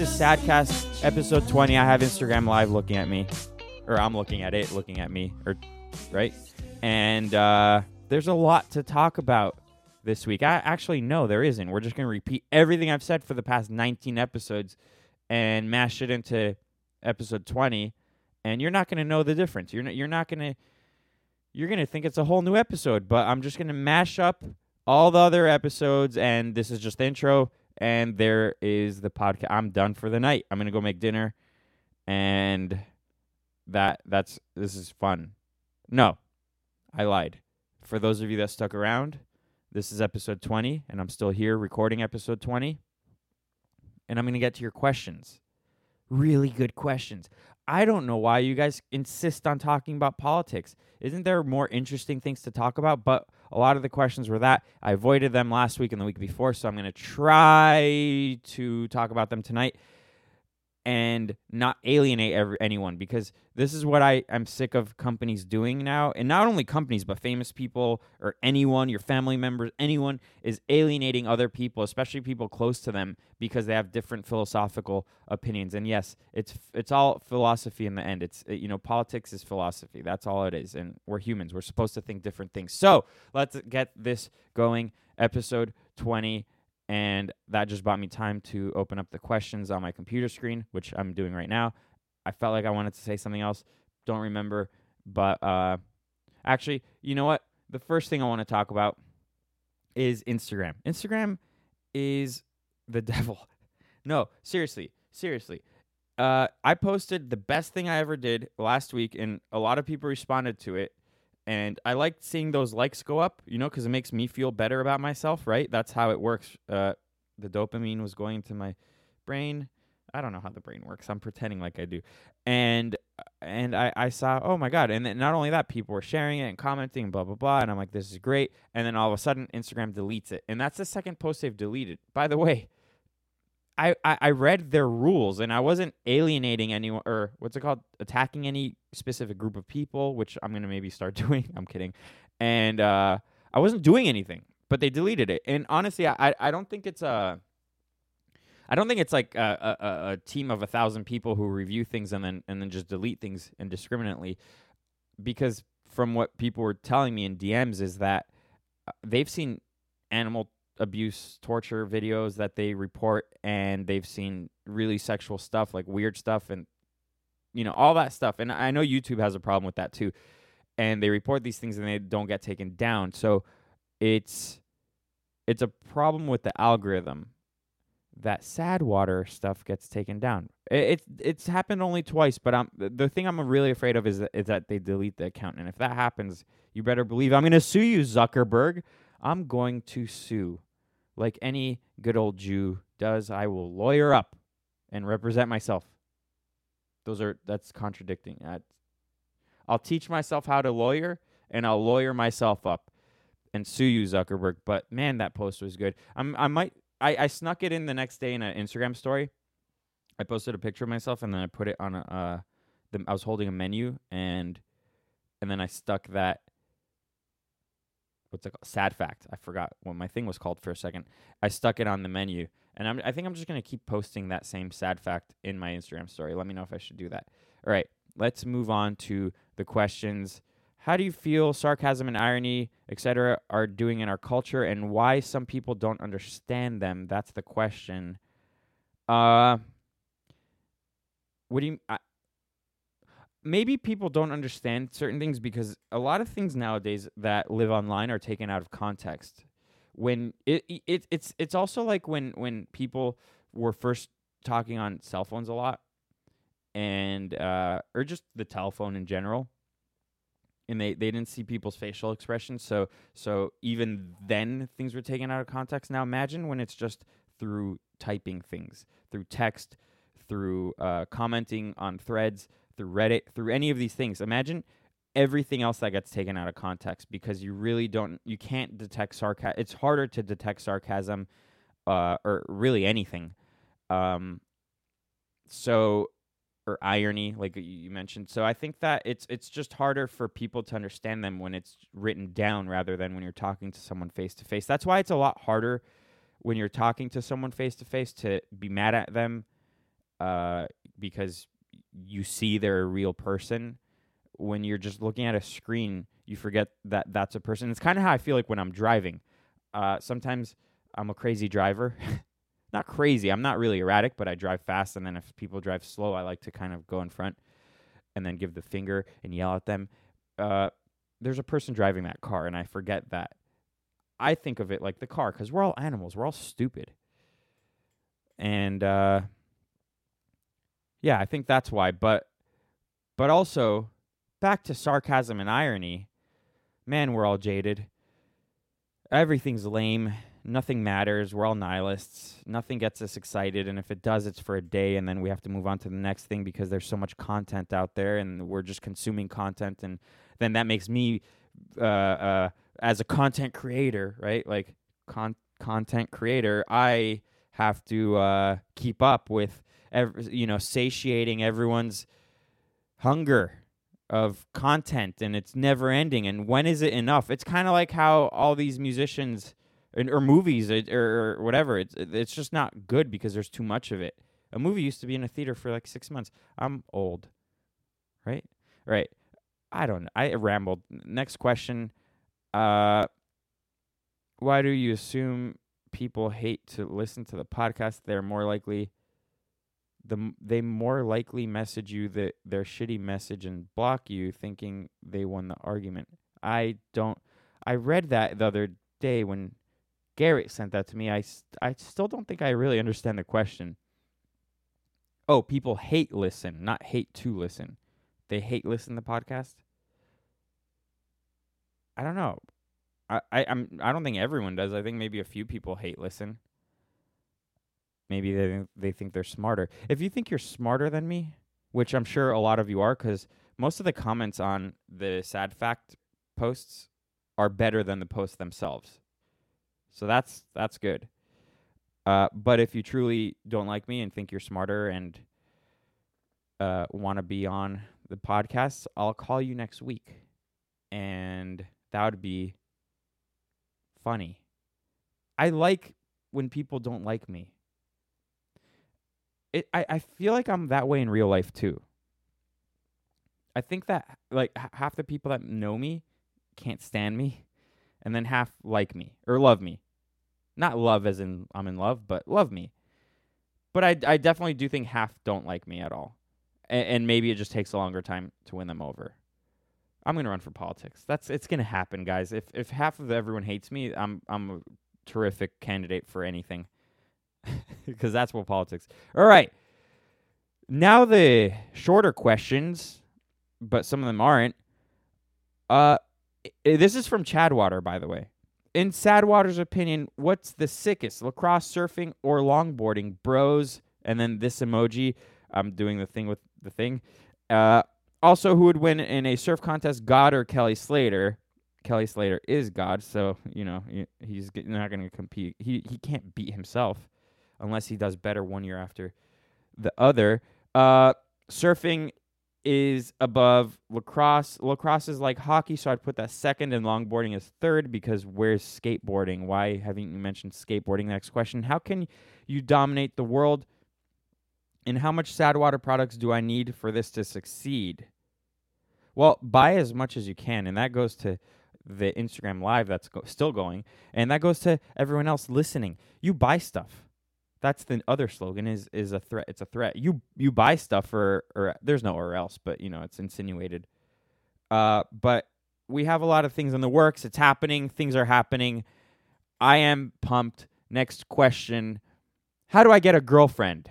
is Sadcast episode 20. I have Instagram Live looking at me. Or I'm looking at it, looking at me. Or right? And uh, there's a lot to talk about this week. I actually no, there isn't. We're just gonna repeat everything I've said for the past 19 episodes and mash it into episode 20. And you're not gonna know the difference. You're not, you're not gonna you're gonna think it's a whole new episode. But I'm just gonna mash up all the other episodes, and this is just the intro. And there is the podcast. I'm done for the night. I'm gonna go make dinner, and that that's this is fun. No, I lied. For those of you that stuck around, this is episode 20, and I'm still here recording episode 20. And I'm to get to your questions. Really good questions. I don't know why you guys insist on talking about politics. Isn't there more interesting things to talk about? But a lot of the questions were that. I avoided them last week and the week before, so I'm going to try to talk about them tonight and not alienate every, anyone because this is what I I'm sick of companies doing now. And not only companies, but famous people or anyone, your family members, anyone is alienating other people, especially people close to them, because they have different philosophical opinions. And yes, it's it's all philosophy in the end. It's you know politics is philosophy. That's all it is. And we're humans. We're supposed to think different things. So let's get this going. Episode twenty and that just bought me time to open up the questions on my computer screen, which I'm doing right now. I felt like I wanted to say something else, don't remember, but uh, actually, you know what? The first thing I want to talk about is Instagram. Instagram is the devil. no, seriously, seriously. Uh, I posted the best thing I ever did last week, and a lot of people responded to it and I like seeing those likes go up, you know, because it makes me feel better about myself, right? That's how it works. Uh, the dopamine was going to my brain. I don't know how the brain works. I'm pretending like I do, and and I, I saw oh my god, and then not only that, people were sharing it and commenting, blah blah blah, and I'm like this is great, and then all of a sudden Instagram deletes it, and that's the second post they've deleted. By the way, I, I, I read their rules and I wasn't alienating anyone or what's it called attacking any specific group of people, which I'm gonna maybe start doing. I'm kidding, and uh, I wasn't doing anything, but they deleted it. And honestly, I I don't think it's a I don't think it's like a, a, a team of a thousand people who review things and then and then just delete things indiscriminately, because from what people were telling me in DMs is that uh, they've seen animal abuse, torture videos that they report, and they've seen really sexual stuff, like weird stuff, and you know all that stuff. And I know YouTube has a problem with that too, and they report these things and they don't get taken down. So it's it's a problem with the algorithm that Sadwater stuff gets taken down. It, it's it's happened only twice, but I'm the thing I'm really afraid of is that, is that they delete the account, and if that happens, you better believe I'm going to sue you, Zuckerberg. I'm going to sue like any good old Jew does, I will lawyer up and represent myself. Those are that's contradicting. That I'll teach myself how to lawyer and I'll lawyer myself up and sue you, Zuckerberg. But man, that post was good. I'm I might I, I snuck it in the next day in an Instagram story. I posted a picture of myself and then I put it on a uh the, I was holding a menu and and then I stuck that what's it called? Sad fact. I forgot what my thing was called for a second. I stuck it on the menu, and I'm, I think I'm just gonna keep posting that same sad fact in my Instagram story. Let me know if I should do that. All right, let's move on to the questions. How do you feel sarcasm and irony, etc., are doing in our culture, and why some people don't understand them? That's the question. Uh, what do you? I, maybe people don't understand certain things because a lot of things nowadays that live online are taken out of context. When it, it it's it's also like when when people were first talking on cell phones a lot and uh or just the telephone in general and they, they didn't see people's facial expressions so so even then things were taken out of context now imagine when it's just through typing things through text through uh, commenting on threads through Reddit, through any of these things. Imagine everything else that gets taken out of context because you really don't, you can't detect sarcasm. It's harder to detect sarcasm uh, or really anything. Um, so, or irony, like you mentioned. So I think that it's it's just harder for people to understand them when it's written down rather than when you're talking to someone face to face. That's why it's a lot harder when you're talking to someone face to face to be mad at them uh, because you see they're a real person. When you're just looking at a screen, you forget that that's a person. It's kind of how I feel like when I'm driving. Uh, sometimes I'm a crazy driver. not crazy. I'm not really erratic, but I drive fast. And then if people drive slow, I like to kind of go in front and then give the finger and yell at them. Uh, there's a person driving that car, and I forget that. I think of it like the car because we're all animals. We're all stupid. And uh, yeah, I think that's why. But but also back to sarcasm and irony. Man, we're all jaded. Everything's lame. Nothing matters. We're all nihilists. Nothing gets us excited, and if it does, it's for a day, and then we have to move on to the next thing because there's so much content out there, and we're just consuming content, and then that makes me, uh, uh, as a content creator, right? Like con- content creator, I have to uh, keep up with ev- you know, satiating everyone's hunger of content and it's never ending. And when is it enough? It's kind of like how all these musicians or movies or, or whatever, it's, it's just not good because there's too much of it. A movie used to be in a theater for like six months. I'm old, right? Right. I don't. know. I rambled. Next question. Uh, why do you assume people hate to listen to the podcast? They're more likely the they more likely message you that their shitty message and block you thinking they won the argument. I don't I read that the other day when Garrett sent that to me. I I still don't think I really understand the question. Oh, people hate listen, not hate to listen. They hate listen to the podcast. I don't know. I, I I'm I don't think everyone does. I think maybe a few people hate listen. Maybe they they think they're smarter. If you think you're smarter than me, which I'm sure a lot of you are, because most of the comments on the sad fact posts are better than the posts themselves. So that's that's good. Uh, but if you truly don't like me and think you're smarter and uh, want to be on the podcast, I'll call you next week, and that would be funny. I like when people don't like me it I, I feel like I'm that way in real life too. I think that like h- half the people that know me can't stand me, and then half like me or love me. Not love as in I'm in love, but love me. But I I definitely do think half don't like me at all, and, and maybe it just takes a longer time to win them over. I'm gonna run for politics. That's it's gonna happen, guys. If if half of everyone hates me, I'm I'm a terrific candidate for anything because that's what politics. All right. Now the shorter questions, but some of them aren't. Uh, this is from Chadwater, by the way. In Sadwater's opinion, what's the sickest, lacrosse, surfing, or longboarding? Bros, and then this emoji. I'm doing the thing with the thing. Uh, also, who would win in a surf contest, God or Kelly Slater? Kelly Slater is God, so you know he's not going to compete. He he can't beat himself unless he does better one year after the other. Uh, surfing is above lacrosse. Lacrosse is like hockey, so I'd put that second, and longboarding is third because where's skateboarding? Why haven't you mentioned skateboarding? Next question: How can you dominate the world? And how much Sadwater products do I need for this to succeed? Well, buy as much as you can, and that goes to the Instagram live that's go- still going, and that goes to everyone else listening. You buy stuff. That's the other slogan is is a threat. It's a threat. You you buy stuff for or there's no or else, but you know it's insinuated. Uh, but we have a lot of things in the works. It's happening. Things are happening. I am pumped. Next question: How do I get a girlfriend?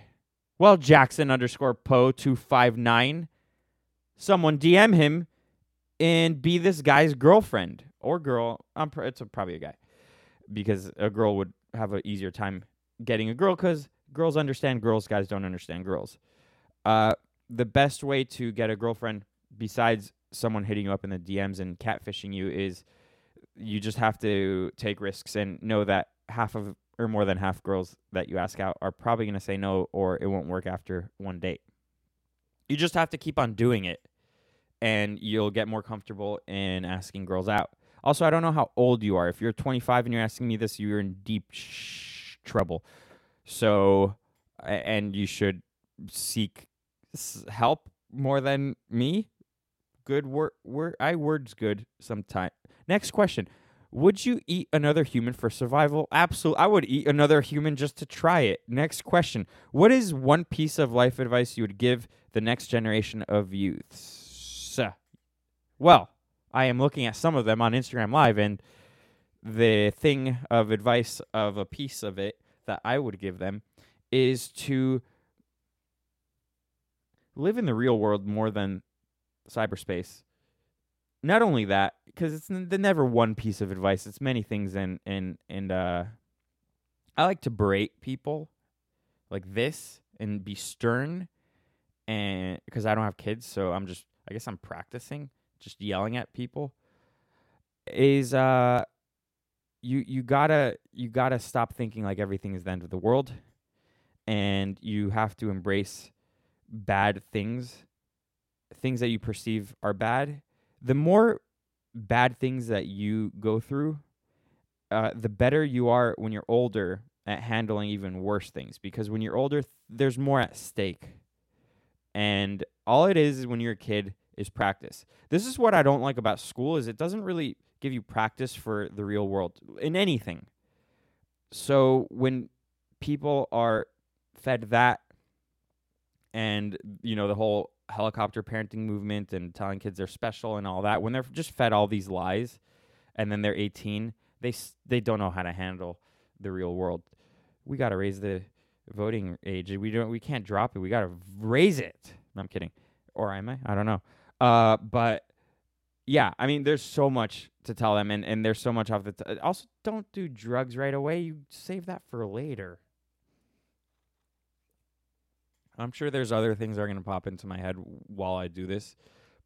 Well, Jackson underscore Poe two five nine. Someone DM him and be this guy's girlfriend or girl. I'm pr- it's a, probably a guy because a girl would have an easier time getting a girl because girls understand girls, guys don't understand girls. Uh, the best way to get a girlfriend, besides someone hitting you up in the DMs and catfishing you, is you just have to take risks and know that half of or more than half girls that you ask out are probably going to say no or it won't work after one date. You just have to keep on doing it and you'll get more comfortable in asking girls out. Also, I don't know how old you are. If you're 25 and you're asking me this, you're in deep trouble. So, and you should seek help more than me. Good word, word. I words good sometime. Next question: Would you eat another human for survival? Absolutely, I would eat another human just to try it. Next question: What is one piece of life advice you would give the next generation of youths? Well, I am looking at some of them on Instagram Live, and the thing of advice of a piece of it that I would give them is to live in the real world more than cyberspace. Not only that, because it's n- the never one piece of advice. It's many things, and and and uh, I like to berate people like this and be stern, and because I don't have kids, so I'm just I guess I'm practicing just yelling at people. Is uh, you you gotta you gotta stop thinking like everything is the end of the world, and you have to embrace bad things, things that you perceive are bad. The more bad things that you go through, uh, the better you are when you're older at handling even worse things. Because when you're older, th- there's more at stake. And all it is is when you're a kid is practice. This is what I don't like about school is it doesn't really give you practice for the real world in anything. So when people are fed that and you know the whole helicopter parenting movement and telling kids they're special and all that when they're just fed all these lies and then they're 18 they they don't know how to handle the real world. We got to raise the voting age. We don't we can't drop it. We got to raise it. No, i'm kidding. Or am i? I don't know uh but yeah i mean there's so much to tell them and and there's so much off the t- also don't do drugs right away you save that for later I'm sure there's other things that are going to pop into my head while I do this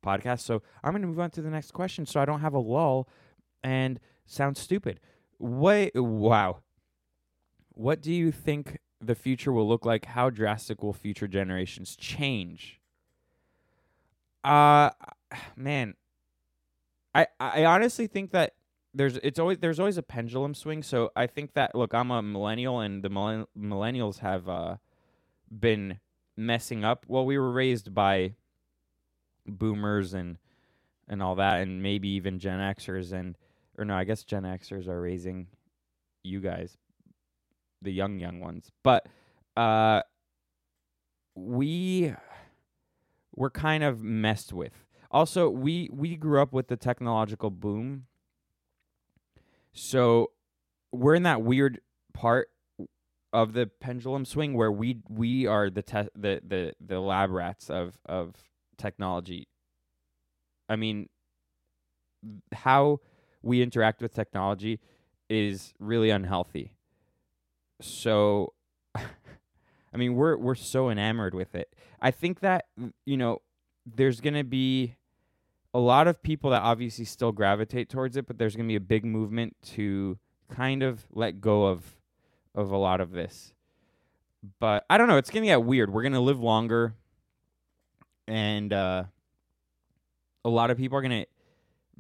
podcast. So I'm going to move on to the next question so I don't have a lull and sound stupid. What, wow. What do you think the future will look like? How drastic will future generations change? Uh, man, I, I honestly think that there's it's always there's always a pendulum swing. So I think that look, I'm a millennial, and the millenn- millennials have uh, been messing up. Well, we were raised by boomers and and all that, and maybe even Gen Xers, and or no, I guess Gen Xers are raising you guys, the young young ones. But uh, we were kind of messed with. Also, we we grew up with the technological boom, so we're in that weird part of the pendulum swing where we we are the te- the the the lab rats of of technology. I mean, how we interact with technology is really unhealthy. So, I mean, we're we're so enamored with it. I think that you know, there's gonna be a lot of people that obviously still gravitate towards it, but there's gonna be a big movement to kind of let go of of a lot of this. But I don't know. It's gonna get weird. We're gonna live longer, and uh, a lot of people are gonna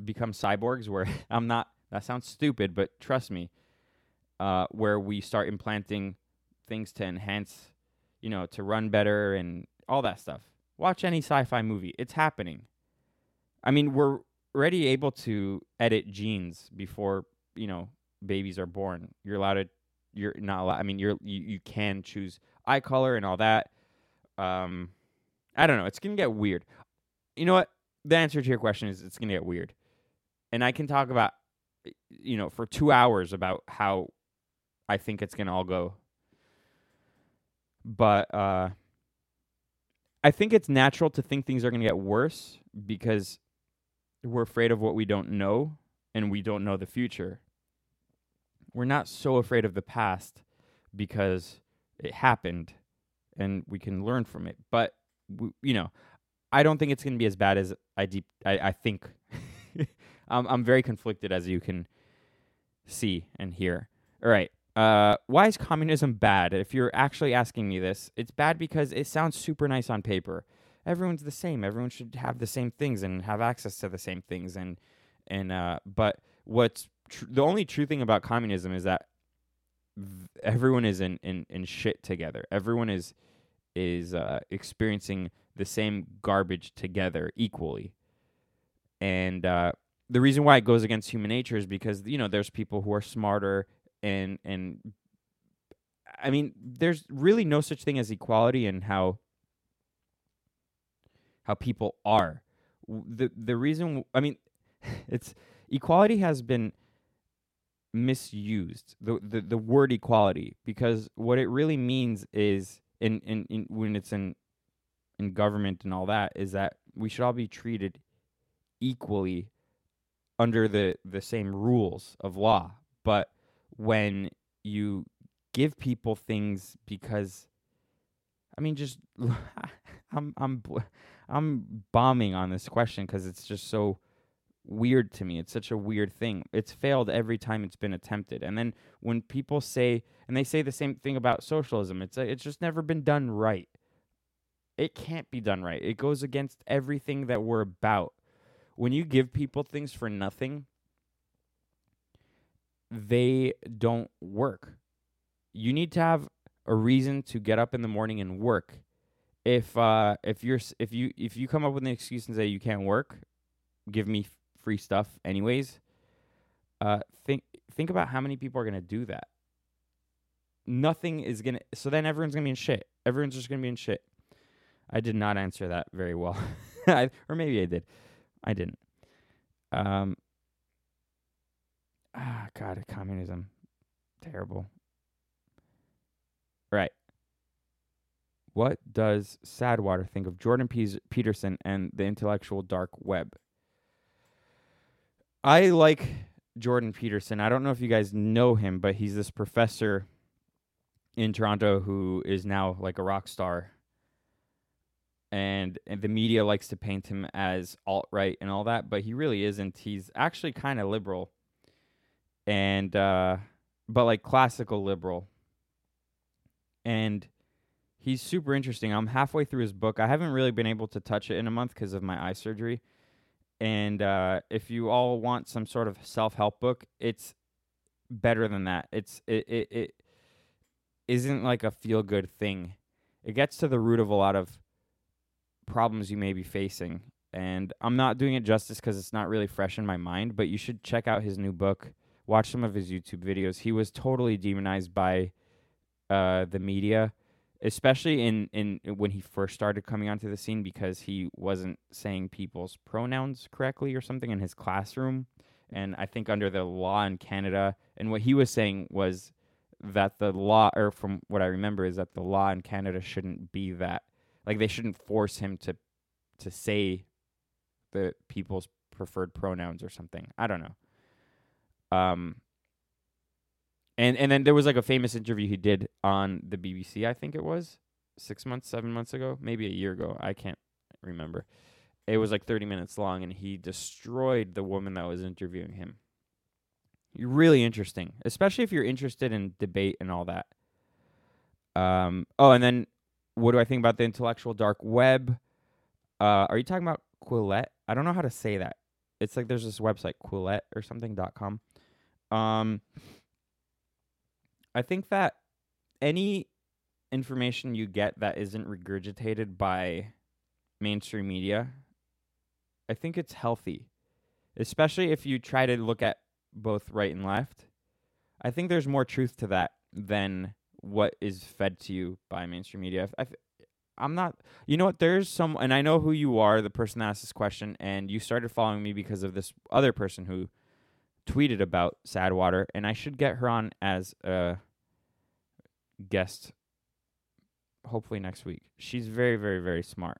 become cyborgs. Where I'm not. That sounds stupid, but trust me. Uh, where we start implanting things to enhance, you know, to run better and all that stuff. Watch any sci-fi movie. It's happening. I mean, we're already able to edit genes before you know babies are born. You're allowed to you're not allowed. I mean, you're you, you can choose eye color and all that. Um, I don't know. It's gonna get weird. You know what? The answer to your question is it's gonna get weird, and I can talk about, you know, for two hours about how I think it's gonna all go. But uh, I think it's natural to think things are gonna get worse because we're afraid of what we don't know, and we don't know the future we're not so afraid of the past because it happened and we can learn from it. But you know, I don't think it's going to be as bad as I deep I, I think. I'm I'm very conflicted as you can see and hear. All right. Uh, why is communism bad? If you're actually asking me this, it's bad because it sounds super nice on paper. Everyone's the same. Everyone should have the same things and have access to the same things. And and uh, but what's tr- the only true thing about communism is that everyone is in, in, in shit together. Everyone is is uh, experiencing the same garbage together equally. And uh, the reason why it goes against human nature is because you know there's people who are smarter and and I mean there's really no such thing as equality in how how people are. The the reason I mean it's equality has been misused the, the the word equality because what it really means is in, in, in when it's in in government and all that is that we should all be treated equally under the the same rules of law but when you give people things because i mean just i'm i'm i'm bombing on this question cuz it's just so weird to me. It's such a weird thing. It's failed every time it's been attempted. And then when people say and they say the same thing about socialism it's uh, it's just never been done right. It can't be done right. It goes against everything that we're about. When you give people things for nothing they don't work. You need to have a reason to get up in the morning and work. If uh if you're if you if you come up with an excuse and say you can't work give me free stuff anyways uh think think about how many people are to do that. Nothing is to so then everyone's to be in shit. Everyone's just to be in shit. I did not answer that very well. Or maybe i did. I didn't. Um ah god communism terrible right what does sadwater think of jordan peterson and the intellectual dark web I like Jordan Peterson. I don't know if you guys know him, but he's this professor in Toronto who is now like a rock star. And, and the media likes to paint him as alt right and all that, but he really isn't. He's actually kind of liberal. And uh but like classical liberal. And he's super interesting. I'm halfway through his book. I haven't really been able to touch it in a month because of my eye surgery and uh, if you all want some sort of self-help book it's better than that it's it, it, it isn't like a feel-good thing it gets to the root of a lot of problems you may be facing and i'm not doing it justice because it's not really fresh in my mind but you should check out his new book watch some of his youtube videos. He was totally demonized by uh, the media especially in, in when he first started coming onto the scene because he wasn't saying people's pronouns correctly or something in his classroom. And i think under the law in canada and what he was saying was that the law or from what i remember is that the law in canada shouldn't be that like they shouldn't force him to to say the people's preferred pronouns or something. I don't know um and and then there was like a famous interview he did on the BBC, I think it was six months, seven months ago, maybe a year ago. I can't remember. It was like thirty minutes long, and he destroyed the woman that was interviewing him. Really interesting, especially if you're interested in debate and all that. Um. Oh, and then what do I think about the intellectual dark web? Uh, are you talking about Quillette? I don't know how to say that. It's like there's this website Quillette or something dot com. Um. I think that any information you get that isn't regurgitated by mainstream media, I think it's healthy. Especially if you try to look at both right and left. I think there's more truth to that than what is fed to you by mainstream media. I, am not, you know what? There's some, and I know who you are, the person that asked this question, and you started following me because of this other person who tweeted about Sadwater, and I should get her on as a guest hopefully next week. She's very, very, very smart.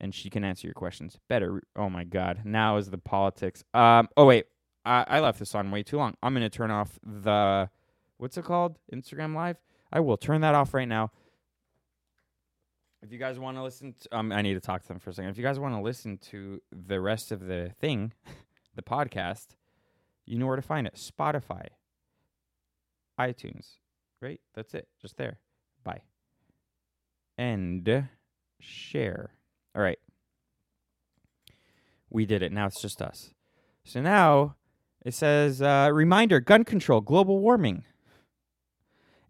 And she can answer your questions better. Oh my god. Now is the politics. Um oh wait. I, I left this on way too long. I'm gonna turn off the what's it called? Instagram live? I will turn that off right now. If you guys want to listen to, um I need to talk to them for a second. If you guys want to listen to the rest of the thing, the podcast, you know where to find it. Spotify, iTunes, right? That's it. Just there. Bye. And share. All right. We did it. Now it's just us. So now it says uh, reminder gun control, global warming.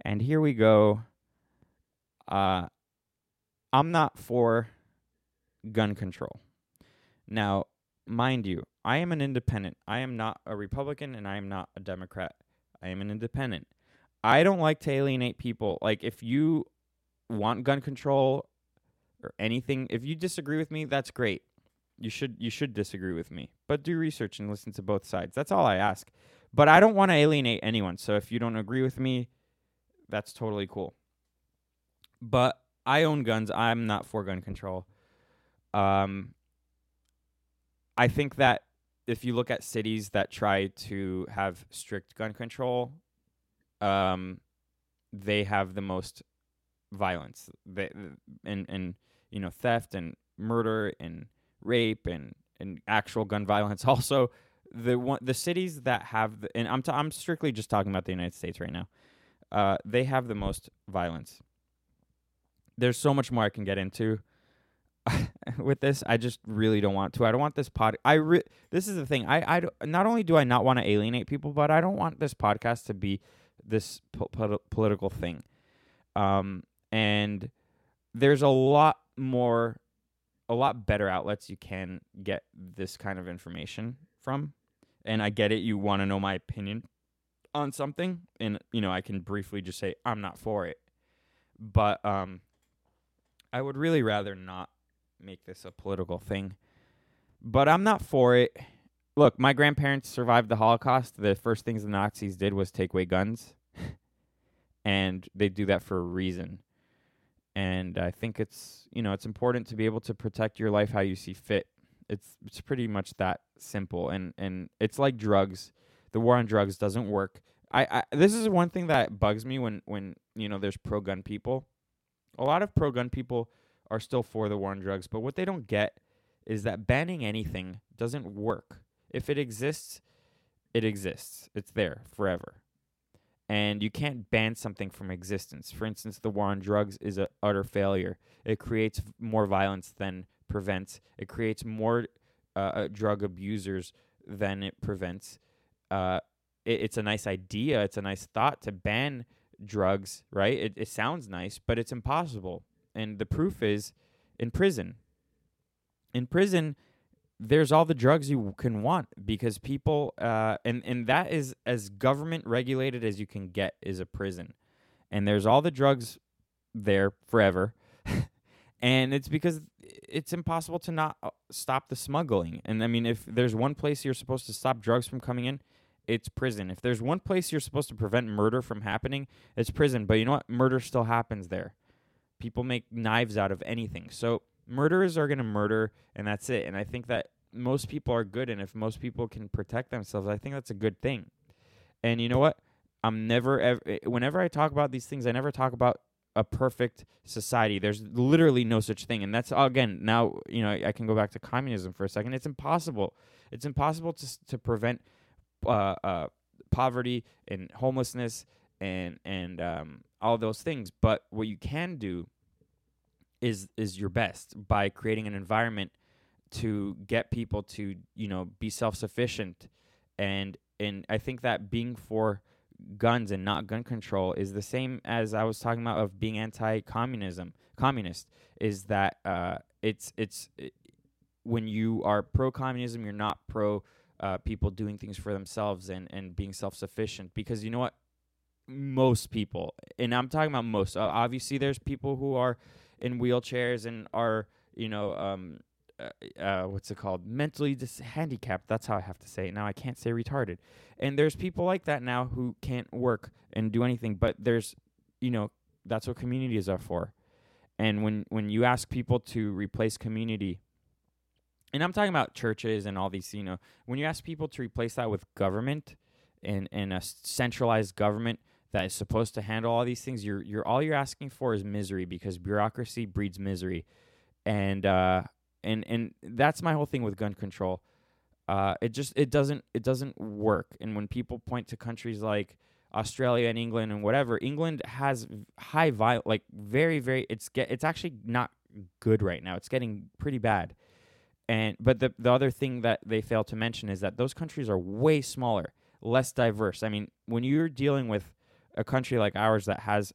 And here we go. Uh, I'm not for gun control. Now, mind you, I am an independent. I am not a Republican and I am not a Democrat. I am an independent. I don't like to alienate people. Like, if you want gun control or anything, if you disagree with me, that's great. You should you should disagree with me, but do research and listen to both sides. That's all I ask. But I don't want to alienate anyone. So if you don't agree with me, that's totally cool. But I own guns. I'm not for gun control. Um, I think that if you look at cities that try to have strict gun control, um, they have the most violence. They, and and you know theft and murder and rape and and actual gun violence. Also, the one the cities that have the, and I'm t- I'm strictly just talking about the United States right now. Uh, they have the most violence. There's so much more I can get into with this. I just really don't want to. I don't want this pod. I re- this is the thing. I I not only do I not want to alienate people, but I don't want this podcast to be this po- po- political thing. Um, and there's a lot more, a lot better outlets you can get this kind of information from. And I get it. You want to know my opinion on something, and you know I can briefly just say I'm not for it. But um, I would really rather not make this a political thing. But I'm not for it. Look, my grandparents survived the Holocaust. The first things the Nazis did was take away guns. and they do that for a reason. And I think it's, you know, it's important to be able to protect your life how you see fit. It's it's pretty much that simple and and it's like drugs. The war on drugs doesn't work. I, I this is one thing that bugs me when when, you know, there's pro gun people. A lot of pro gun people are still for the war on drugs, but what they don't get is that banning anything doesn't work. If it exists, it exists. It's there forever. And you can't ban something from existence. For instance, the war on drugs is an utter failure. It creates more violence than prevents. It creates more uh, uh, drug abusers than it prevents. Uh, it, it's a nice idea. It's a nice thought to ban drugs, right? It, it sounds nice, but it's impossible and the proof is in prison. In prison, there's all the drugs you can want because people, uh, and and that is as government regulated as you can get is a prison, and there's all the drugs there forever, and it's because it's impossible to not uh, stop the smuggling. And I mean, if there's one place you're supposed to stop drugs from coming in, it's prison. If there's one place you're supposed to prevent murder from happening, it's prison. But you know what? Murder still happens there. People make knives out of anything. So murderers are going to murder, and that's it. And I think that most people are good, and if most people can protect themselves, I think that's a good thing. And you know what? I'm never ever. Eh, whenever I talk about these things, I never talk about a perfect society. There's literally no such thing, and that's again now. You know, I can go back to communism for a second. It's impossible. It's impossible to to prevent uh, uh, poverty and homelessness and and um, all those things. But what you can do is is your best by creating an environment to get people to you know be self sufficient, and and I think that being for guns and not gun control is the same as I was talking about of being anti communism communist is that uh, it's it's it, when you are pro communism you're not pro uh, people doing things for themselves and, and being self sufficient because you know what most people, and I'm talking about most. Uh, obviously, there's people who are in wheelchairs and are, you know, um, uh, uh, what's it called? Mentally dis- handicapped. That's how I have to say it now. I can't say retarded. And there's people like that now who can't work and do anything. But there's, you know, that's what communities are for. And when when you ask people to replace community, and I'm talking about churches and all these, you know, when you ask people to replace that with government and and a centralized government, that is supposed to handle all these things, you're you're all you're asking for is misery because bureaucracy breeds misery, and uh, and and that's my whole thing with gun control. Uh, it just it doesn't it doesn't work. And when people point to countries like Australia and England and whatever, England has high viol like very very it's get it's actually not good right now. It's getting pretty bad. And but the the other thing that they fail to mention is that those countries are way smaller, less diverse. I mean, when you're dealing with a country like ours that has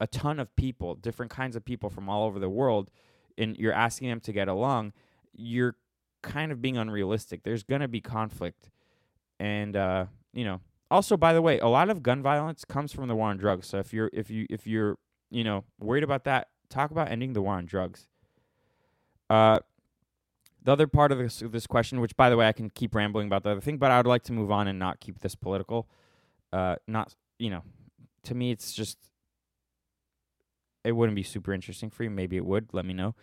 a ton of people, different kinds of people from all over the world, and you're asking them to get along, you're kind of being unrealistic. There's going to be conflict. And uh, you know, also by the way, a lot of gun violence comes from the war on drugs. So if you're if you if you're, you know, worried about that, talk about ending the war on drugs. Uh the other part of this this question, which by the way I can keep rambling about the other thing, but I would like to move on and not keep this political. Uh not you know, to me it's just it wouldn't be super interesting for you. Maybe it would. Let me know.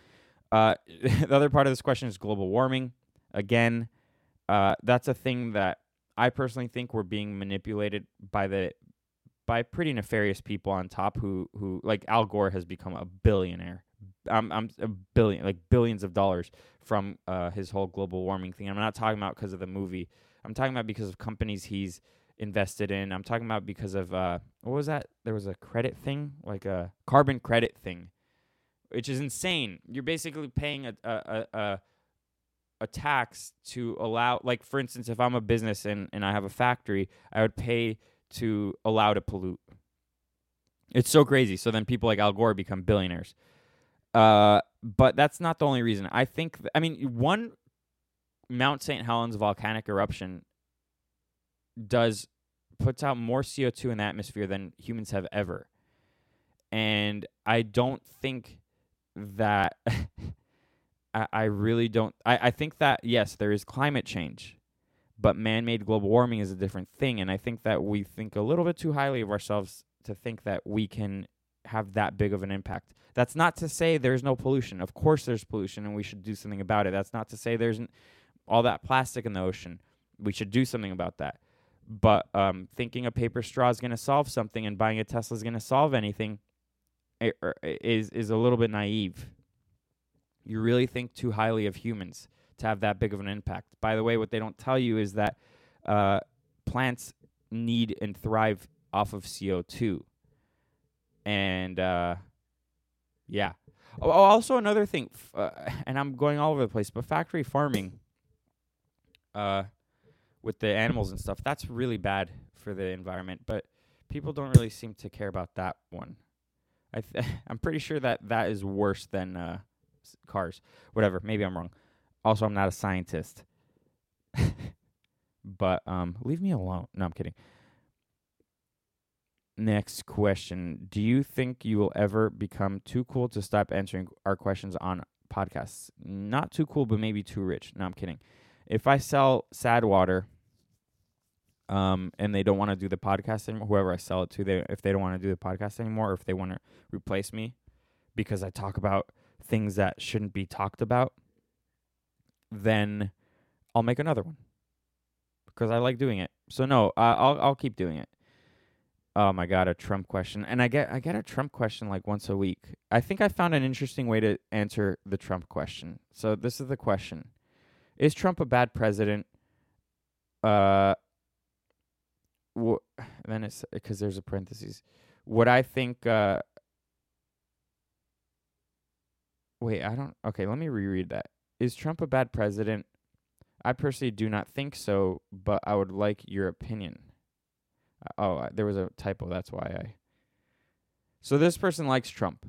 Uh, the other part of this question is global warming. Again, uh, that's a thing that I personally think we're being manipulated by the by pretty nefarious people on top who who like Al Gore has become a billionaire. I'm I'm a billion like billions of dollars from uh, his whole global warming thing. I'm not talking about because of the movie. I'm talking about because of companies he's invested in. I'm talking about because of uh, what was that? There was a credit thing, like a carbon credit thing which is insane. You're basically paying a a a, a tax to allow, like for instance, if I'm a business and and I have a factory, I would pay to allow to pollute. It's so crazy. So then people like Al Gore become billionaires. Uh, but that's not the only reason. I think. Th- I mean, one Mount St. Helens volcanic eruption does puts out more CO2 in the atmosphere than humans have ever. And I don't think that I, I really don't. I, I think that, yes, there is climate change, but man made global warming is a different thing. And I think that we think a little bit too highly of ourselves to think that we can have that big of an impact. That's not to say there's no pollution. Of course, there's pollution and we should do something about it. That's not to say there's all that plastic in the ocean. We should do something about that. But um, thinking a paper straw is going to solve something and buying a Tesla is going to solve anything Er, is is a little bit naive. You really think too highly of humans to have that big of an impact. By the way, what they don't tell you is that uh, plants need and thrive off of CO two, and uh, yeah. Oh, oh, also another thing, uh, and I'm going all over the place, but factory farming, uh, with the animals and stuff, that's really bad for the environment. But people don't really seem to care about that one. I th- I'm pretty sure that that is worse than uh, cars. Whatever. Maybe I'm wrong. Also, I'm not a scientist. but um, leave me alone. No, I'm kidding. Next question. Do you think you will ever become too cool to stop answering our questions on podcasts? Not too cool, but maybe too rich. No, I'm kidding. If I sell Sadwater um, and they don't want to do the podcast anymore, whoever I sell it to, they if they don't want to do the podcast anymore, or if they want to replace me because I talk about things that shouldn't be talked about, then I'll make another one because I like doing it. So no, I'll I'll keep doing it. Oh my god, a Trump question, and I get I get a Trump question like once a week. I think I found an interesting way to answer the Trump question. So this is the question: Is Trump a bad president? Uh, w- then it's because there's a parenthesis. What I think. Uh, wait, I don't. Okay, let me reread that. Is Trump a bad president? I personally do not think so, but I would like your opinion. Uh, oh, there was a typo. That's why I. So this person likes Trump,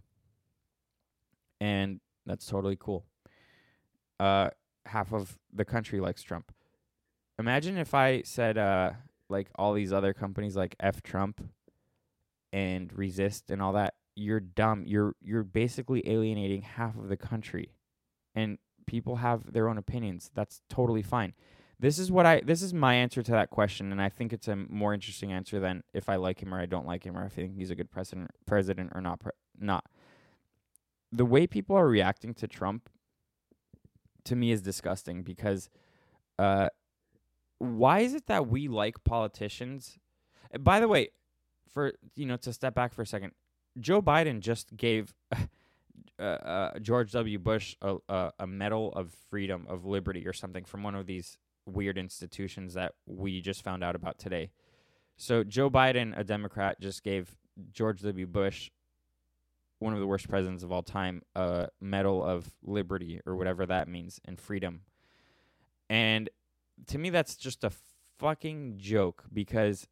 and that's totally cool. Uh, half of the country likes Trump. Imagine if I said, uh, like all these other companies like F Trump and Resist and all that, you're dumb. You're you're basically alienating half of the country. And people have their own opinions. That's totally fine. This is what I this is my answer to that question and I think it's a more interesting answer than if I like him or I don't like him or if I think he's a good president president or not pre- not. The way people are reacting to Trump to me is disgusting because uh why is it that we like politicians? By the way, for you know to step back for a second, Joe Biden just gave uh, uh, George W. Bush a, a, a Medal of Freedom of Liberty or something from one of these weird institutions that we just found out about today. So Joe Biden, a Democrat, just gave George W. Bush, one of the worst presidents of all time, a Medal of Liberty or whatever that means and freedom. And to me that's just a fucking joke because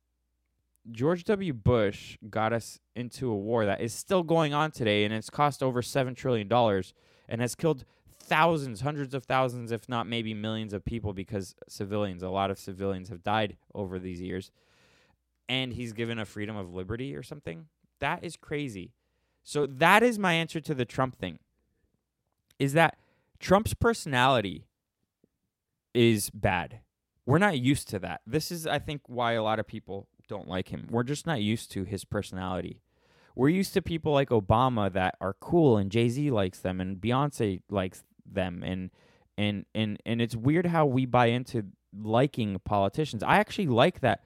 George W. Bush got us into a war that is still going on today, and it's cost over seven trillion dollars and has killed thousands, hundreds of thousands, if not maybe millions of people because civilians, a lot of civilians have died over these years. And he's given a freedom of liberty or something. That is crazy. So that is my answer to the Trump thing. Is that Trump's personality is bad. We're not used to that. This is I think why a lot of people don't like him. We're just not used to his personality. We're used to people like Obama that are cool and Jay-Z likes them and Beyonce likes them and and and and it's weird how we buy into liking politicians. I actually like that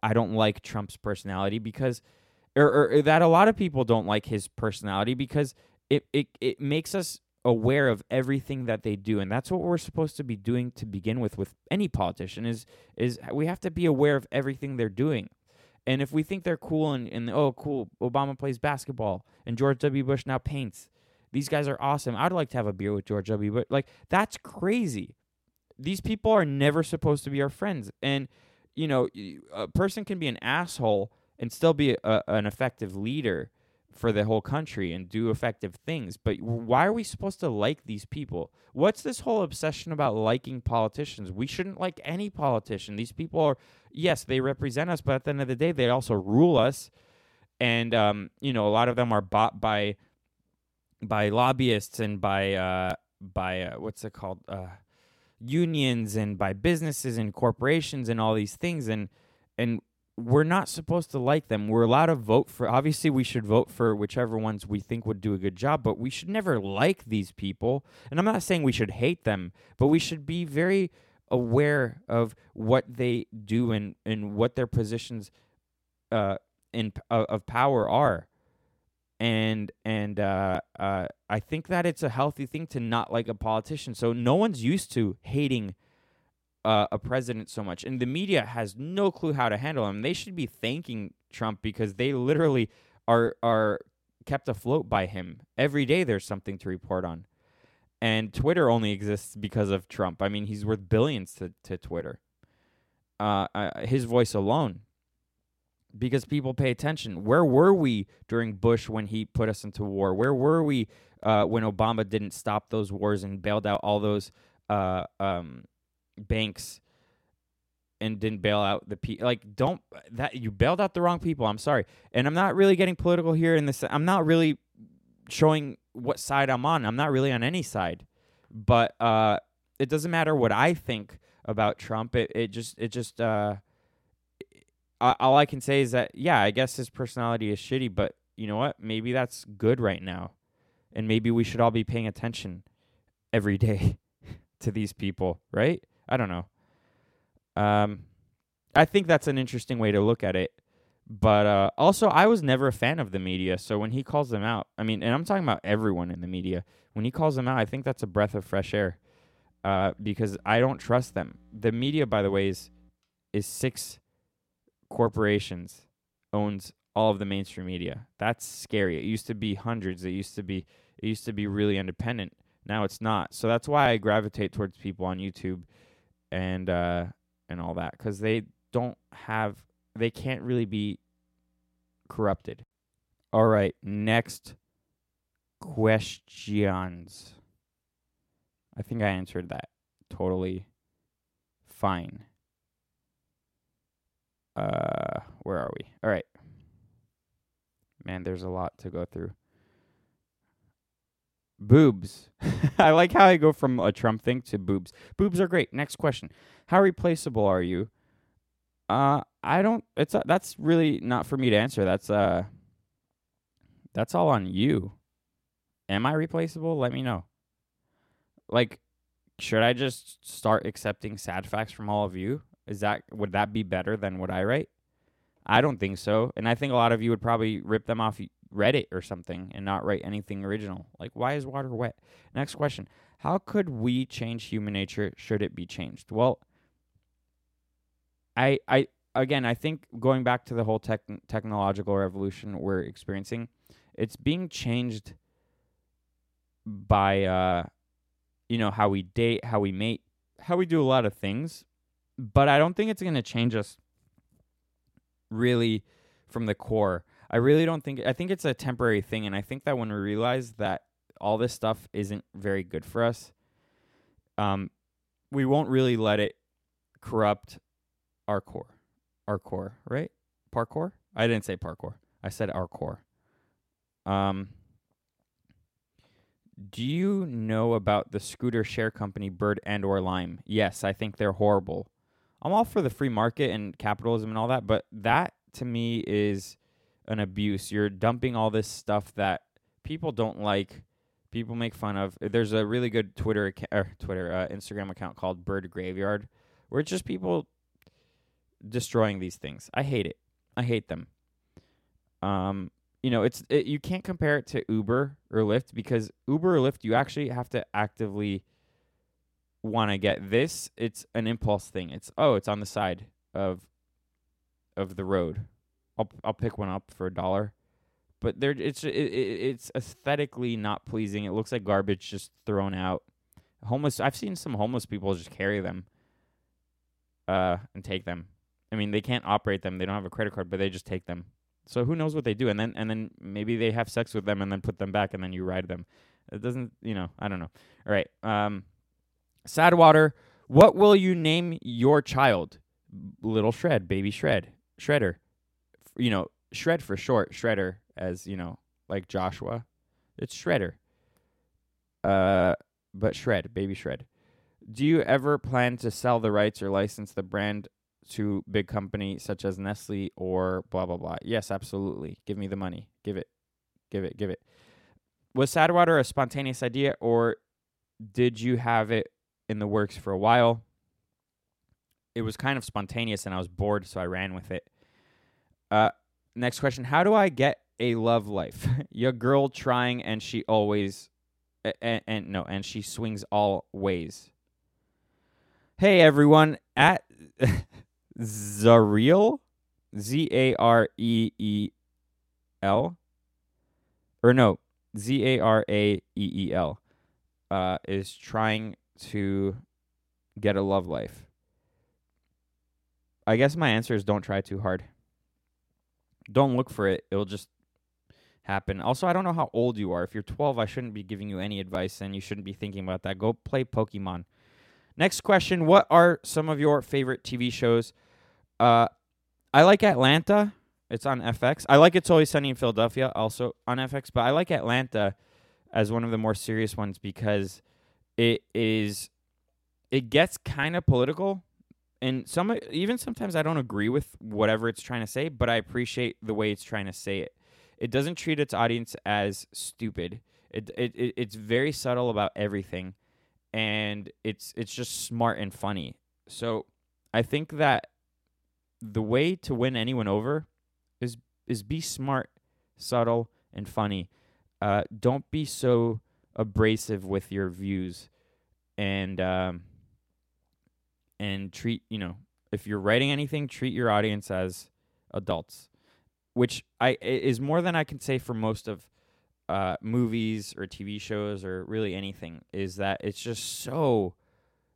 I don't like Trump's personality because or, or, that a lot of people don't like his personality because it, it it makes us aware of everything that they do and that's what we're supposed to be doing to begin with with any politician is is we have to be aware of everything they're doing. And if we think they're cool and, and oh cool obama plays basketball and george w. Bush now paints. These guys are awesome. I'd like to have a beer with george w. Bush. Like that's crazy. These people are never supposed to be our friends. And you know a person can be an asshole and still be a, an effective leader for the whole country and do effective things. But why are we supposed to like these people? What's this whole obsession about liking politicians? We shouldn't like any politician. These people are, yes, they represent us, but at the end of the day, they also rule us. And um, you know, a lot of them are bought by by lobbyists and by uh, by uh, what's it called uh, unions and by businesses and corporations and all these things and and we're not supposed to like them. We're allowed to vote for. Obviously, we should vote for whichever ones we think would do a good job, but we should never like these people. And I'm not saying we should hate them, but we should be very aware of what they do and and what their positions uh in uh, of power are. And and uh, uh, I think that it's a healthy thing to not like a politician. So no one's used to hating uh, a president so much, and the media has no clue how to handle him. They should be thanking Trump because they literally are are kept afloat by him every day. There's something to report on, and Twitter only exists because of Trump. I mean, he's worth billions to to Twitter. Uh, uh, his voice alone, because people pay attention. Where were we during Bush when he put us into war? Where were we uh, when Obama didn't stop those wars and bailed out all those uh, um, banks and didn't bail out the people. Like, don't that you bailed out the wrong people. I'm sorry, and I'm not really getting political here. In this, I'm not really showing what side I'm on. I'm not really on any side, but uh, it doesn't matter what I think about Trump. It it just it just uh, all I can say is that yeah, I guess his personality is shitty, but you know what? Maybe that's good right now, and maybe we should all be paying attention every day to these people, right? I don't know. Um, I think that's an interesting way to look at it. But uh, also, I was never a fan of the media. So when he calls them out, I mean, and I'm talking about everyone in the media. When he calls them out, I think that's a breath of fresh air uh, because I don't trust them. The media, by the way, is is six corporations owns all of the mainstream media. That's scary. It used to be hundreds. It used to be it used to be really independent. Now it's not. So that's why I gravitate towards people on YouTube and uh, and all that because they don't have they can't really be corrupted. All right, next questions. I think I answered that totally fine. Uh, where are we? All right. Man, there's a lot to go through. Boobs. I like how I go from a Trump thing to boobs. Boobs are great. Next question. How replaceable are you? Uh I don't it's uh, that's really not for me to answer. That's uh that's all on you. Am I replaceable? Let me know. Like should I just start accepting sad facts from all of you? Is that would that be better than what I write? I don't think so. And I think a lot of you would probably rip them off Reddit or something and not write anything original. Like, why is water wet? Next question How could we change human nature should it be changed? Well, I, I, again, I think going back to the whole tech, technological revolution we're experiencing, it's being changed by, uh, you know, how we date, how we mate, how we do a lot of things. But I don't think it's going to change us really from the core. I really don't think I think it's a temporary thing and I think that when we realize that all this stuff isn't very good for us, um we won't really let it corrupt our core. Our core, right? Parkour? I didn't say parkour. I said our core. Um do you know about the scooter share company Bird and or Lime? Yes, I think they're horrible. I'm all for the free market and capitalism and all that, but that to me is an abuse. You're dumping all this stuff that people don't like, people make fun of. There's a really good Twitter acc- er, Twitter uh, Instagram account called Bird Graveyard where it's just people destroying these things. I hate it. I hate them. Um, you know, it's it, you can't compare it to Uber or Lyft because Uber or Lyft you actually have to actively want to get this. It's an impulse thing. It's oh, it's on the side of of the road. I'll I'll pick one up for a dollar. But there it's it, it, it's aesthetically not pleasing. It looks like garbage just thrown out. Homeless I've seen some homeless people just carry them uh and take them. I mean, they can't operate them. They don't have a credit card, but they just take them. So who knows what they do? And then and then maybe they have sex with them and then put them back and then you ride them. It doesn't, you know, I don't know. All right. Um Sadwater, what will you name your child? Little Shred, baby Shred, Shredder. You know, Shred for short, Shredder as, you know, like Joshua. It's Shredder. Uh but Shred, baby Shred. Do you ever plan to sell the rights or license the brand to big company such as Nestle or blah blah blah. Yes, absolutely. Give me the money. Give it. Give it. Give it. Was Sadwater a spontaneous idea or did you have it in the works for a while? It was kind of spontaneous and I was bored, so I ran with it. Uh next question. How do I get a love life? Your girl trying and she always and, and no, and she swings all ways. Hey everyone, at Zariel, Z A R E E L, or no, Z A R A E E L, uh, is trying to get a love life. I guess my answer is don't try too hard. Don't look for it; it'll just happen. Also, I don't know how old you are. If you're 12, I shouldn't be giving you any advice, and you shouldn't be thinking about that. Go play Pokemon. Next question: What are some of your favorite TV shows? Uh, I like Atlanta. It's on FX. I like It's Always Sunny in Philadelphia, also on FX. But I like Atlanta as one of the more serious ones because it is it gets kind of political, and some even sometimes I don't agree with whatever it's trying to say, but I appreciate the way it's trying to say it. It doesn't treat its audience as stupid. It it, it it's very subtle about everything and it's it's just smart and funny. So I think that the way to win anyone over is is be smart, subtle, and funny. Uh, don't be so abrasive with your views, and um, and treat you know if you're writing anything, treat your audience as adults, which I is more than I can say for most of uh, movies or TV shows or really anything is that it's just so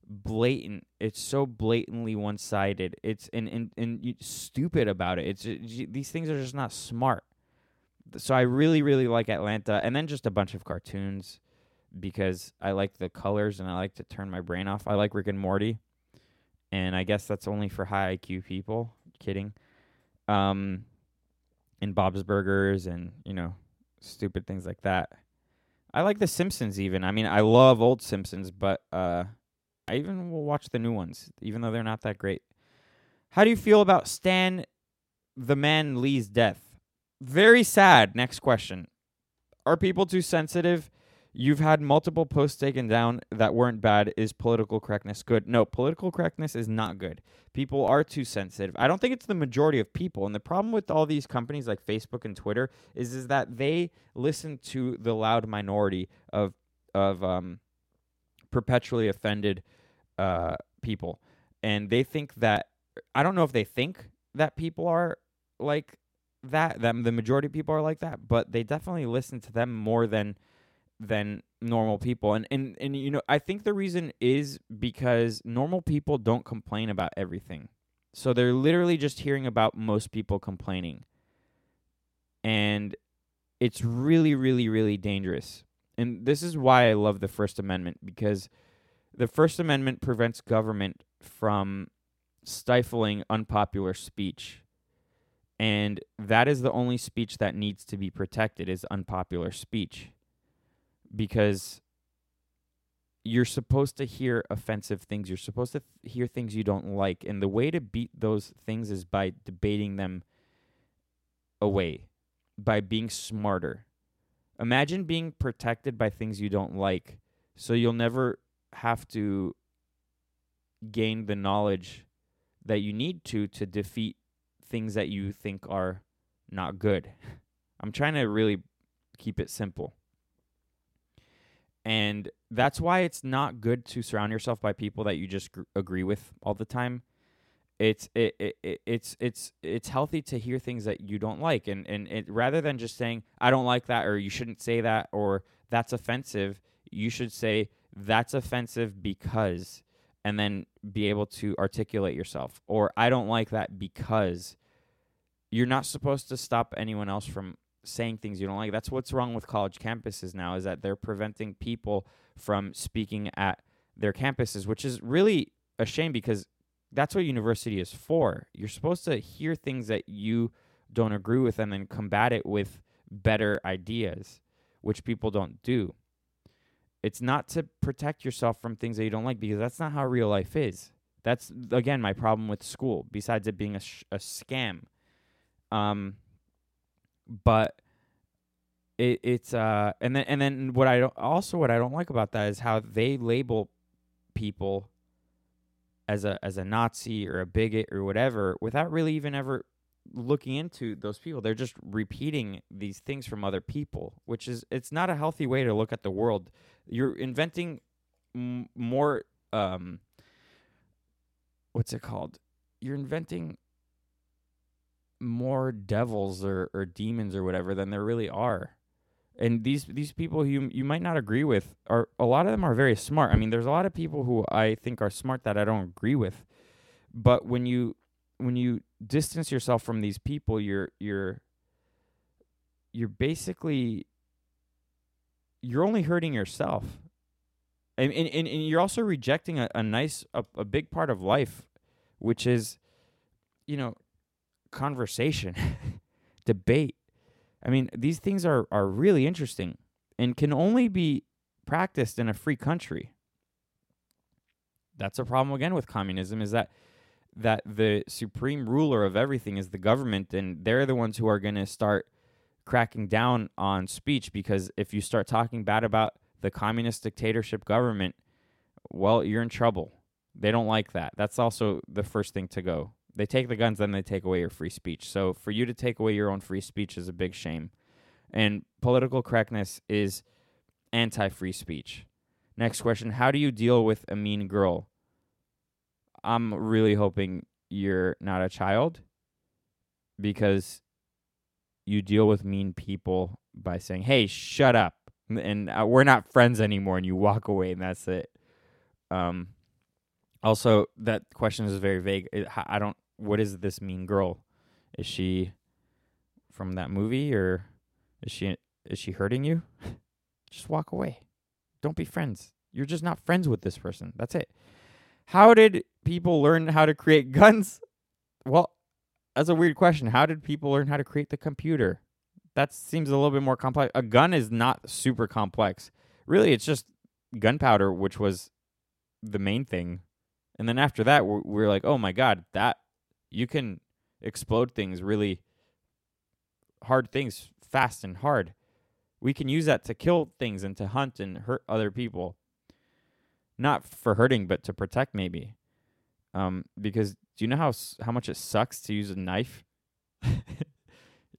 blatant. It's so blatantly one sided. It's and and and stupid about it. It's ju- these things are just not smart. So I really really like Atlanta, and then just a bunch of cartoons because I like the colors and I like to turn my brain off. I like Rick and Morty, and I guess that's only for high IQ people. Kidding. Um, and Bob's Burgers and you know stupid things like that. I like The Simpsons even. I mean, I love old Simpsons, but uh, I even will watch the new ones, even though they're not that great. How do you feel about Stan the Man Lee's death? Very sad. Next question. Are people too sensitive? You've had multiple posts taken down that weren't bad. Is political correctness good? No, political correctness is not good. People are too sensitive. I don't think it's the majority of people. And the problem with all these companies like Facebook and Twitter is is that they listen to the loud minority of of um, perpetually offended uh, people, and they think that I don't know if they think that people are like that. Them the majority of people are like that, but they definitely listen to them more than than normal people and and and you know i think the reason is because normal people don't complain about everything So they're literally just hearing about most people complaining. And it's really, really, really dangerous. And this is why I love the First Amendment because the First Amendment prevents government from stifling unpopular speech. And that is the only speech that needs to be protected is unpopular speech. Because you're supposed to hear offensive things. You're supposed to th- hear things you don't like. And the way to beat those things is by debating them away, by being smarter. Imagine being protected by things you don't like, so you'll never have to gain the knowledge that you need to to defeat things that you think are not good. I'm trying to really keep it simple. And that's why it's not good to surround yourself by people that you just gr- agree with all the time. It's it, it, it it's it's it's healthy to hear things that you don't like and and it, rather than just saying I don't like that or you shouldn't say that or that's offensive, you should say that's offensive because and then be able to articulate yourself or I don't like that because you're not supposed to stop anyone else from saying things you don't like. That's what's wrong with college campuses now is that they're preventing people from speaking at their campuses, which is really a shame because that's what university is for. You're supposed to hear things that you don't agree with and then combat it with better ideas, which people don't do. It's not to protect yourself from things that you don't like because that's not how real life is. That's again my problem with school. Besides it being a sh- a scam, um, but it it's uh and then and then what I don't also what I don't like about that is how they label people as a as a Nazi or a bigot or whatever without really even ever looking into those people. They're just repeating these things from other people, which is it's not a healthy way to look at the world. You're inventing m- more um what's it called? You're inventing more devils or, or demons or whatever than there really are. And these these people you you might not agree with are a lot of them are very smart. I mean, there's a lot of people who I think are smart that I don't agree with. But when you when you distance yourself from these people, you're you're you're basically you're only hurting yourself. And and, and, and you're also rejecting a, a nice a, a big part of life, which is, you know, conversation, debate. I mean, these things are, are really interesting and can only be practiced in a free country. That's a problem again with communism is that that the supreme ruler of everything is the government and they're the ones who are going to start cracking down on speech because if you start talking bad about the communist dictatorship government, well, you're in trouble. They don't like that. That's also the first thing to go. They take the guns, then they take away your free speech. So for you to take away your own free speech is a big shame. And political correctness is anti free speech. Next question How do you deal with a mean girl? I'm really hoping you're not a child because you deal with mean people by saying, "Hey, shut up," and uh, we're not friends anymore, and you walk away, and that's it. Um. Also, that question is very vague. I don't. What is this mean girl? Is she from that movie, or is she is she hurting you? just walk away. Don't be friends. You're just not friends with this person. That's it. How did people learn how to create guns? Well, that's a weird question. How did people learn how to create the computer? That seems a little bit more complex. A gun is not super complex. Really, it's just gunpowder, which was the main thing. And then after that, we're, we're like, oh my God, that you can explode things really hard things fast and hard. We can use that to kill things and to hunt and hurt other people. Not for hurting, but to protect, maybe. Um, because do you know how how much it sucks to use a knife? you,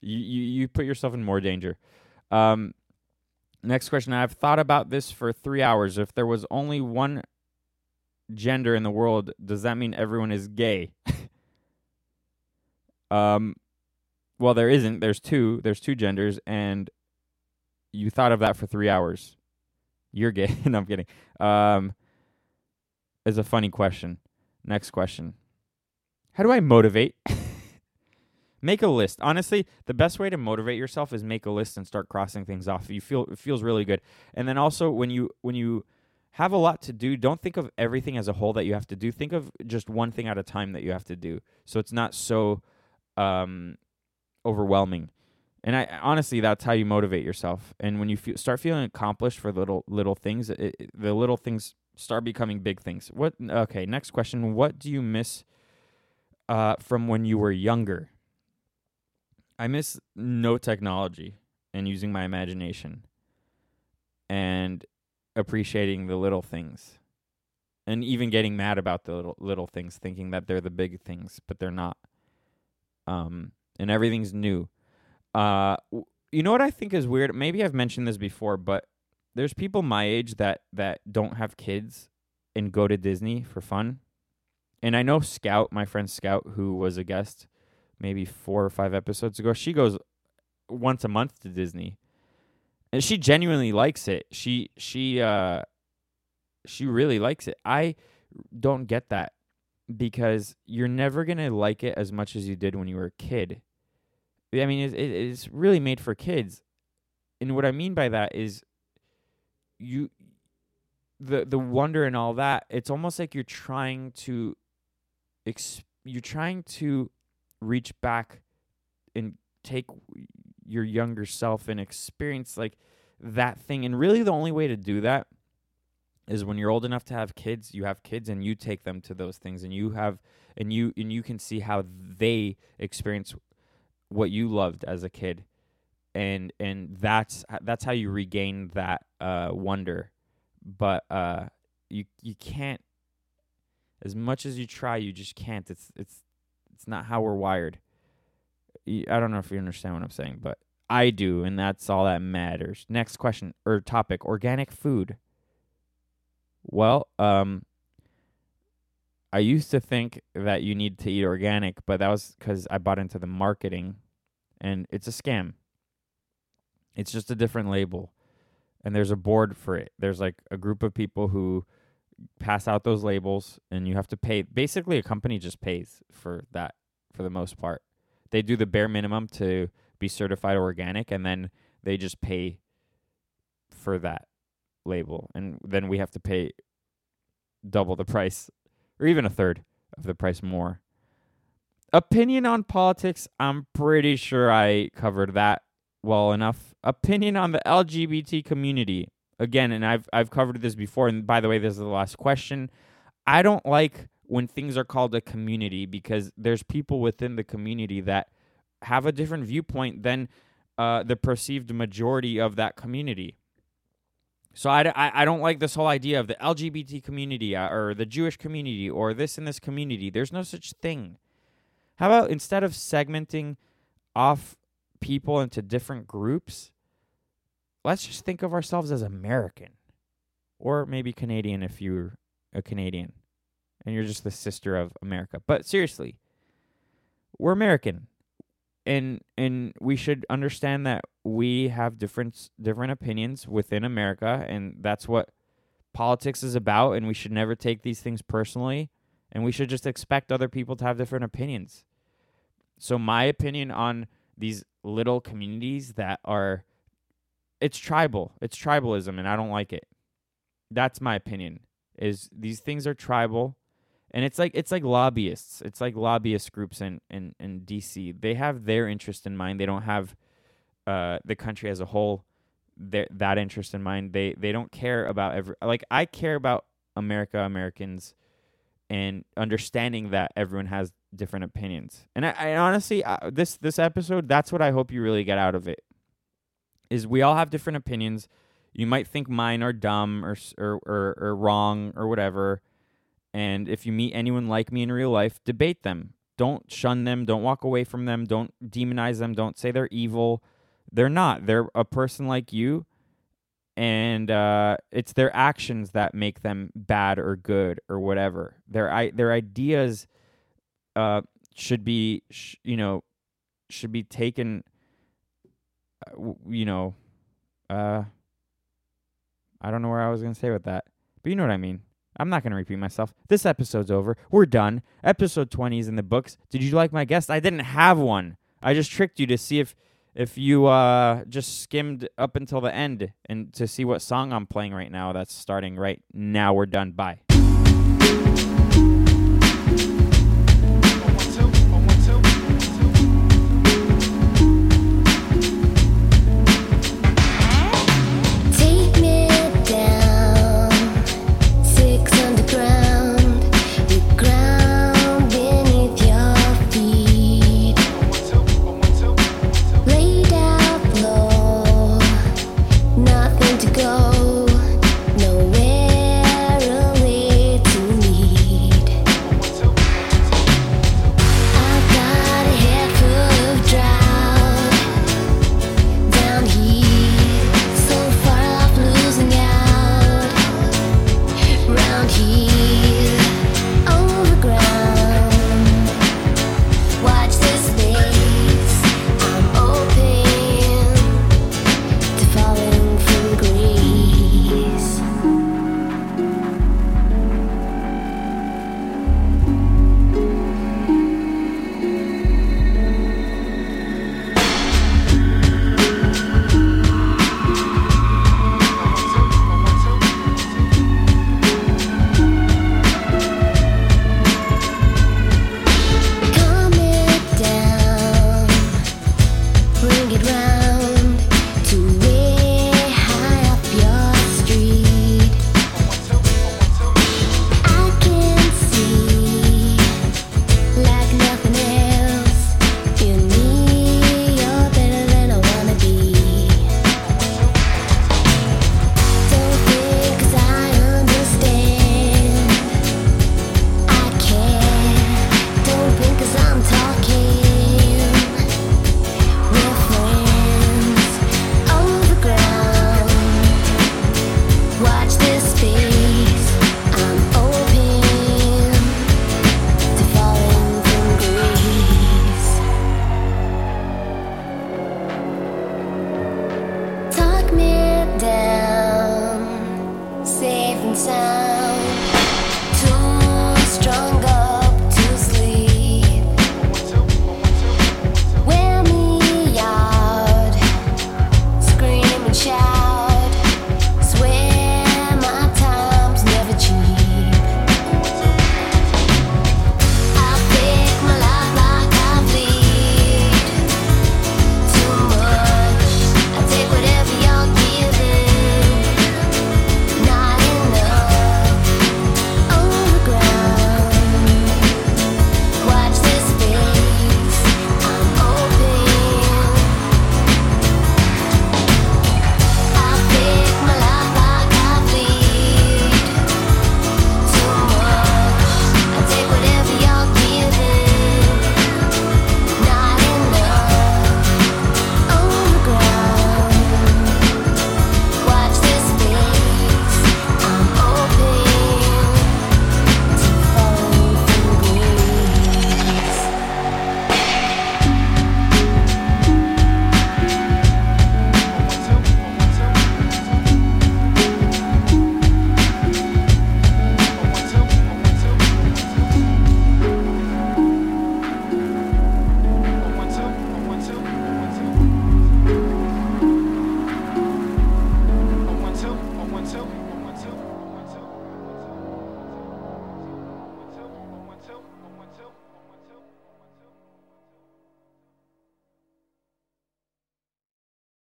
you you put yourself in more danger. Um, next question. I've thought about this for three hours. If there was only one gender in the world, does that mean everyone is gay? um, well, there isn't. There's two. There's two genders, and you thought of that for three hours. You're gay. no, I'm kidding. Um, is a funny question. Next question. how do I motivate? make a list. Honestly, the best way to motivate yourself is make a list and start crossing things off. You feel it feels really good. And then also when you when you have a lot to do, don't think of everything as a whole that you have to do. Think of just one thing at a time that you have to do. So it's not so um overwhelming. And I honestly, that's how you motivate yourself. And when you feel, start feeling accomplished for little little things, it, it, the little things start becoming big things. What? Okay, next question. What do you miss uh, from when you were younger? I miss no technology and using my imagination and appreciating the little things and even getting mad about the little little things thinking that they're the big things but they're not um and everything's new uh you know what i think is weird maybe i've mentioned this before but there's people my age that that don't have kids and go to disney for fun and i know scout my friend scout who was a guest maybe four or five episodes ago. She goes once a month to Disney, and she genuinely likes it. She she uh she really likes it. I don't get that because you're never gonna like it as much as you did when you were a kid. I mean, it, it, it's really made for kids, and what I mean by that is you the the wonder and all that. It's almost like you're trying to. Ex- you're trying to reach back and take your younger self and experience like that thing. And really, the only way to do that is when you're old enough to have kids, you have kids and you take them to those things and you have and you and you can see how they experience what you loved as a kid. And and that's that's how you regain that uh wonder. But uh you you can't as much as you try, you just can't. It's it's it's not how we're wired. I don't know if you understand what I'm saying, but I do, and that's all that matters. Next question or topic: organic food. Well, um, I used to think that you need to eat organic, but that was because I bought into the marketing, and it's a scam. It's just a different label, and there's a board for it. There's like a group of people who pass out those labels and you have to pay basically a company just pays for that for the most part they do the bare minimum to be certified organic and then they just pay for that label and then we have to pay double the price or even a third of the price more opinion on politics i'm pretty sure i covered that well enough opinion on the lgbt community again, and I've I've covered this before. And by the way, this is the last question. I don't like when things are called a community because there's people within the community that have a different viewpoint than uh, the perceived majority of that community. So I, I, I, don't like this whole idea of the LGBT community uh, or the Jewish community or this and this community. There's no such thing. How about instead of segmenting off people into different groups, let's just think of ourselves as American or maybe Canadian if you're a Canadian and you're just the sister of America. But seriously, we're American. And and we should understand that we have different different opinions within America and that's what politics is about and we should never take these things personally and we should just expect other people to have different opinions. So my opinion on these little communities that are it's tribal. It's tribalism, and I don't like it. That's my opinion. Is these things are tribal, and it's like it's like lobbyists. It's like lobbyist groups in in, in DC. They have their interest in mind. They don't have uh, the country as a whole their, that interest in mind. They they don't care about every like I care about America, Americans, and understanding that everyone has different opinions. And I, I honestly, uh, this this episode, that's what I hope you really get out of it is we all have different opinions. You might think mine are dumb or or or, or wrong or whatever. And if you meet anyone like me in real life, debate them. Don't shun them. Don't walk away from them. Don't demonize them. Don't say they're evil. They're not. They're a person like you, and uh, it's their actions that make them bad or good or whatever. Their I, their ideas uh, should be, sh- you know, should be taken you know, uh, I don't know where I was gonna say with that, but you know what I mean. I'm not going to repeat myself. This episode's over. We're done. Episode 20 is in the books. Did you like my guest? I didn't have one. I just tricked you to see if if you uh, just skimmed up until the end and to see what song I'm playing right now. That's starting right now. We're done. Bye. さ